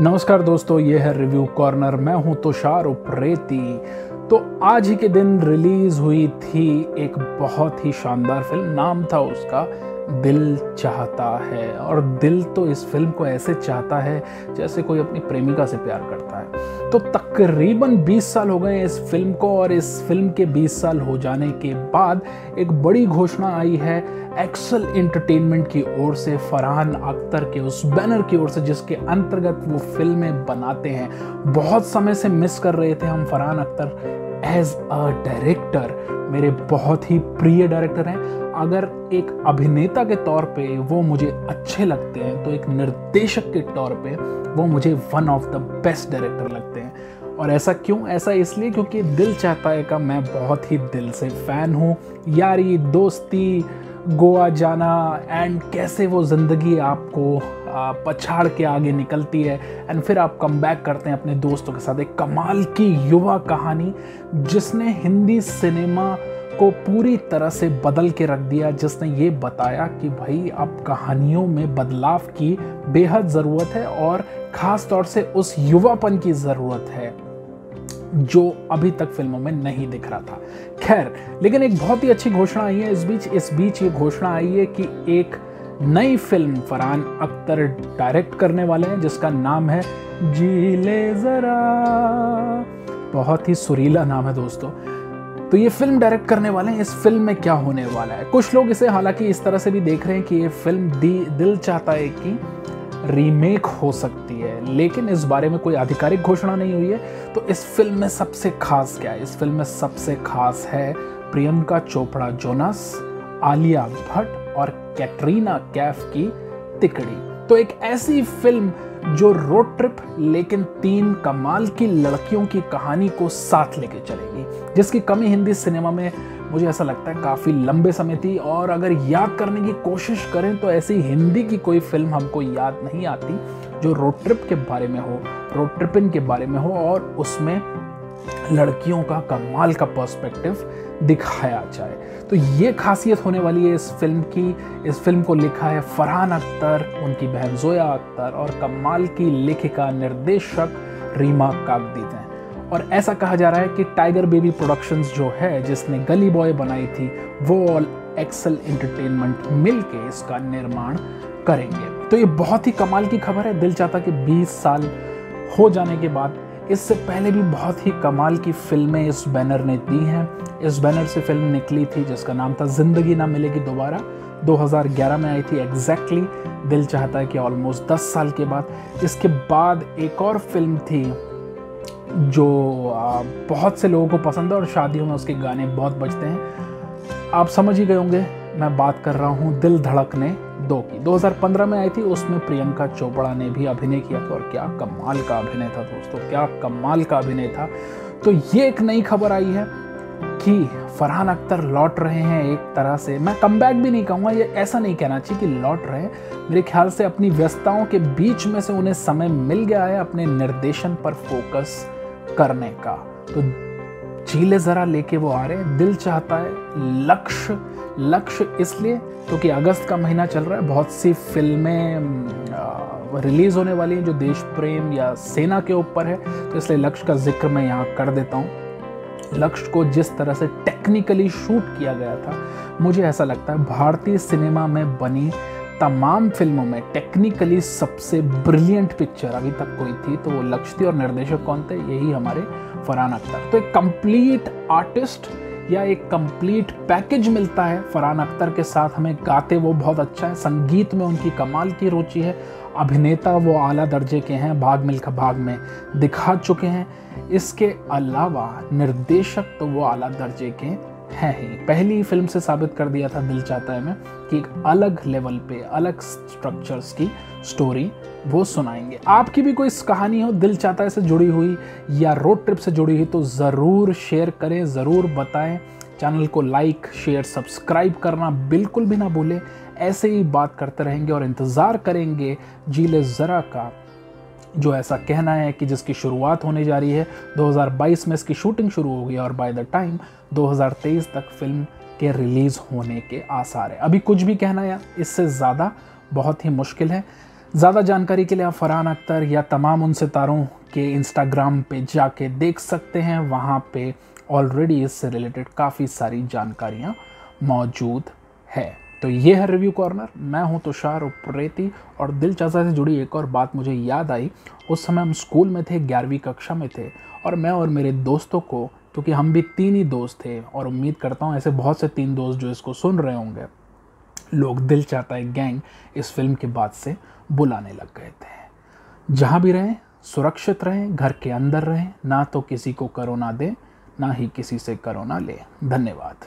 नमस्कार दोस्तों, ये है रिव्यू कॉर्नर मैं हूँ तुषार उप्रेती। तो आज ही के दिन रिलीज़ हुई थी एक बहुत ही शानदार फ़िल्म। नाम था उसका दिल चाहता है। और दिल तो इस फ़िल्म को ऐसे चाहता है जैसे कोई अपनी प्रेमिका से प्यार करता है। तो तकरीबन 20 साल हो गए इस फ़िल्म को और इस फ़िल्म के 20 साल हो जाने के बाद एक बड़ी घोषणा आई है एक्सल एंटरटेनमेंट की ओर से, फरहान अख्तर के उस बैनर की ओर से, जिसके अंतर्गत वो फ़िल्में बनाते हैं। बहुत समय से मिस कर रहे थे हम Farhan Akhtar. As a director मेरे बहुत ही प्रिय डायरेक्टर हैं। अगर एक अभिनेता के तौर पे वो मुझे अच्छे लगते हैं तो एक निर्देशक के तौर पे वो मुझे one of the best director लगते हैं। और ऐसा क्यों? ऐसा इसलिए क्योंकि दिल चाहता है का मैं बहुत ही दिल से फ़ैन हूँ। यारी, दोस्ती गोवा जाना एंड कैसे वो ज़िंदगी आपको पछाड़ के आगे निकलती है। एंड फिर आप कम बैक करते हैं अपने दोस्तों के साथ। एक कमाल की युवा कहानी जिसने हिंदी सिनेमा को पूरी तरह से बदल के रख दिया। जिसने ये बताया कि भाई, अब कहानियों में बदलाव की बेहद ज़रूरत है और ख़ास तौर से उस युवापन की ज़रूरत है। जो अभी तक फ़िल्मों में नहीं दिख रहा था। खैर, लेकिन एक बहुत ही अच्छी घोषणा आई है इस बीच। इस बीच ये घोषणा आई है कि एक नई फ़िल्म फरहान अख्तर डायरेक्ट करने वाले हैं, जिसका नाम है जीले जरा। बहुत ही सुरीला नाम है दोस्तों। तो ये फ़िल्म डायरेक्ट करने वाले हैं। इस फ़िल्म में क्या होने वाला है? कुछ लोग इसे हालाँकि इस तरह से भी देख रहे हैं कि ये फ़िल्म दी दिल चाहता है कि रीमेक हो सकती है, लेकिन इस बारे में कोई आधिकारिक घोषणा नहीं हुई है। तो इस फ़िल्म में सबसे खास क्या है? इस फ़िल्म में सबसे खास है प्रियंका चोपड़ा, जोनस, आलिया भट्ट और कैटरीना कैफ की तिकड़ी। तो एक ऐसी फ़िल्म जो रोड ट्रिप लेकिन तीन कमाल की लड़कियों की कहानी को साथ लेके चलेगी, जिसकी कमी हिंदी सिनेमा में मुझे ऐसा लगता है काफ़ी लंबे समय थी और अगर याद करने की कोशिश करें तो ऐसी हिंदी की कोई फ़िल्म हमको याद नहीं आती जो रोड ट्रिप के बारे में हो रोड ट्रिपिंग के बारे में हो और उसमें लड़कियों का कमाल का पर्सपेक्टिव दिखाया जाए। तो ये खासियत होने वाली है इस फ़िल्म की। इस फ़िल्म को लिखा है फरहान अख्तर, उनकी बहन जोया अख्तर और कमाल की लेखिका निर्देशक रीमा कागदीत हैं। और ऐसा कहा जा रहा है कि टाइगर बेबी प्रोडक्शंस जो है जिसने गली बॉय बनाई थी वो ऑल एक्सल एंटरटेनमेंट मिल के इसका निर्माण करेंगे। तो ये बहुत ही कमाल की खबर है। दिल चाहता कि 20 साल हो जाने के बाद इससे पहले भी बहुत ही कमाल की फ़िल्में इस बैनर ने दी हैं। इस बैनर से फ़िल्म निकली थी जिसका नाम था ज़िंदगी ना मिलेगी दोबारा। 2011 में आई थी एग्जैक्टली exactly, दिल चाहता है कि ऑलमोस्ट 10 साल के बाद इसके बाद एक और फ़िल्म थी जो बहुत से लोगों को पसंद है और शादियों में उसके गाने बहुत बजते हैं। आप समझ ही गए होंगे, मैं बात कर रहा हूँ दिल धड़कने दो की। 2015 में आई थी, उसमें प्रियंका चोपड़ा ने भी अभिनय किया था और क्या कमाल का अभिनय था दोस्तों, क्या कमाल का अभिनय था। तो ये एक नई खबर आई है कि फरहान अख्तर लौट रहे हैं एक तरह से। मैं कम भी नहीं कहूँगा, ये ऐसा नहीं कहना चाहिए कि लौट रहे मेरे ख्याल से अपनी व्यस्तताओं के बीच में से उन्हें समय मिल गया है अपने निर्देशन पर फोकस करने का। तो झीले ज़रा लेके वो आ रहे हैं, दिल चाहता है, लक्ष्य लक्ष्य इसलिए क्योंकि तो अगस्त का महीना चल रहा है, बहुत सी फ़िल्में रिलीज़ होने वाली हैं जो देश प्रेम या सेना के ऊपर है तो इसलिए लक्ष्य का ज़िक्र मैं यहाँ कर देता हूँ। लक्ष्य को जिस तरह से टेक्निकली शूट किया गया था, मुझे ऐसा लगता है भारतीय सिनेमा में बनी तमाम फ़िल्मों में टेक्निकली सबसे ब्रिलियंट पिक्चर अभी तक कोई थी तो वो लक्ष्य थी और निर्देशक कौन थे, यही हमारे फरहान अख्तर। तो एक कंप्लीट आर्टिस्ट या एक कंप्लीट पैकेज मिलता है फरहान अख्तर के साथ, हमें गाते वो बहुत अच्छा है, संगीत में उनकी कमाल की रुचि है, अभिनेता वो आला दर्जे के हैं, भाग मिल्खा भाग में दिखा चुके हैं इसके अलावा निर्देशक तो वो आला दर्जे के है ही। पहली फ़िल्म से साबित कर दिया था दिल चाहता है मैं कि एक अलग लेवल पे, अलग स्ट्रक्चर्स की स्टोरी वो सुनाएँगे। आपकी भी कोई कहानी हो दिल चाहता है से जुड़ी हुई या रोड ट्रिप से जुड़ी हुई तो ज़रूर शेयर करें, ज़रूर बताएँ। चैनल को लाइक शेयर सब्सक्राइब करना बिल्कुल भी ना भूलें। ऐसे ही बात करते रहेंगे और इंतज़ार करेंगे जीले ज़रा का जो ऐसा कहना है कि जिसकी शुरुआत होने जा रही है 2022 में इसकी शूटिंग शुरू होगी और बाय द टाइम 2023 तक फ़िल्म के रिलीज़ होने के आसार है। अभी कुछ भी कहना या इससे ज़्यादा बहुत ही मुश्किल है। ज़्यादा जानकारी के लिए आप फरहान अख्तर या तमाम उन सितारों के इंस्टाग्राम पे जाके देख सकते हैं। वहाँ पे ऑलरेडी इससे रिलेटेड काफ़ी सारी जानकारियाँ मौजूद है। तो ये है रिव्यू कॉर्नर मैं हूँ तुषार उप्रेती और दिल चाचा से जुड़ी एक और बात मुझे याद आई। उस समय हम स्कूल में थे, ग्यारहवीं कक्षा में थे और मैं और मेरे दोस्तों को, क्योंकि हम भी तीन ही दोस्त थे और उम्मीद करता हूँ ऐसे बहुत से तीन दोस्त जो इसको सुन रहे होंगे, लोग दिल चाहता है गैंग इस फ़िल्म के बाद से बुलाने लग गए थे। जहाँ भी रहें, सुरक्षित रहें, घर के अंदर रहें, ना तो किसी को करोना दें, ना ही किसी से करोना लें। धन्यवाद।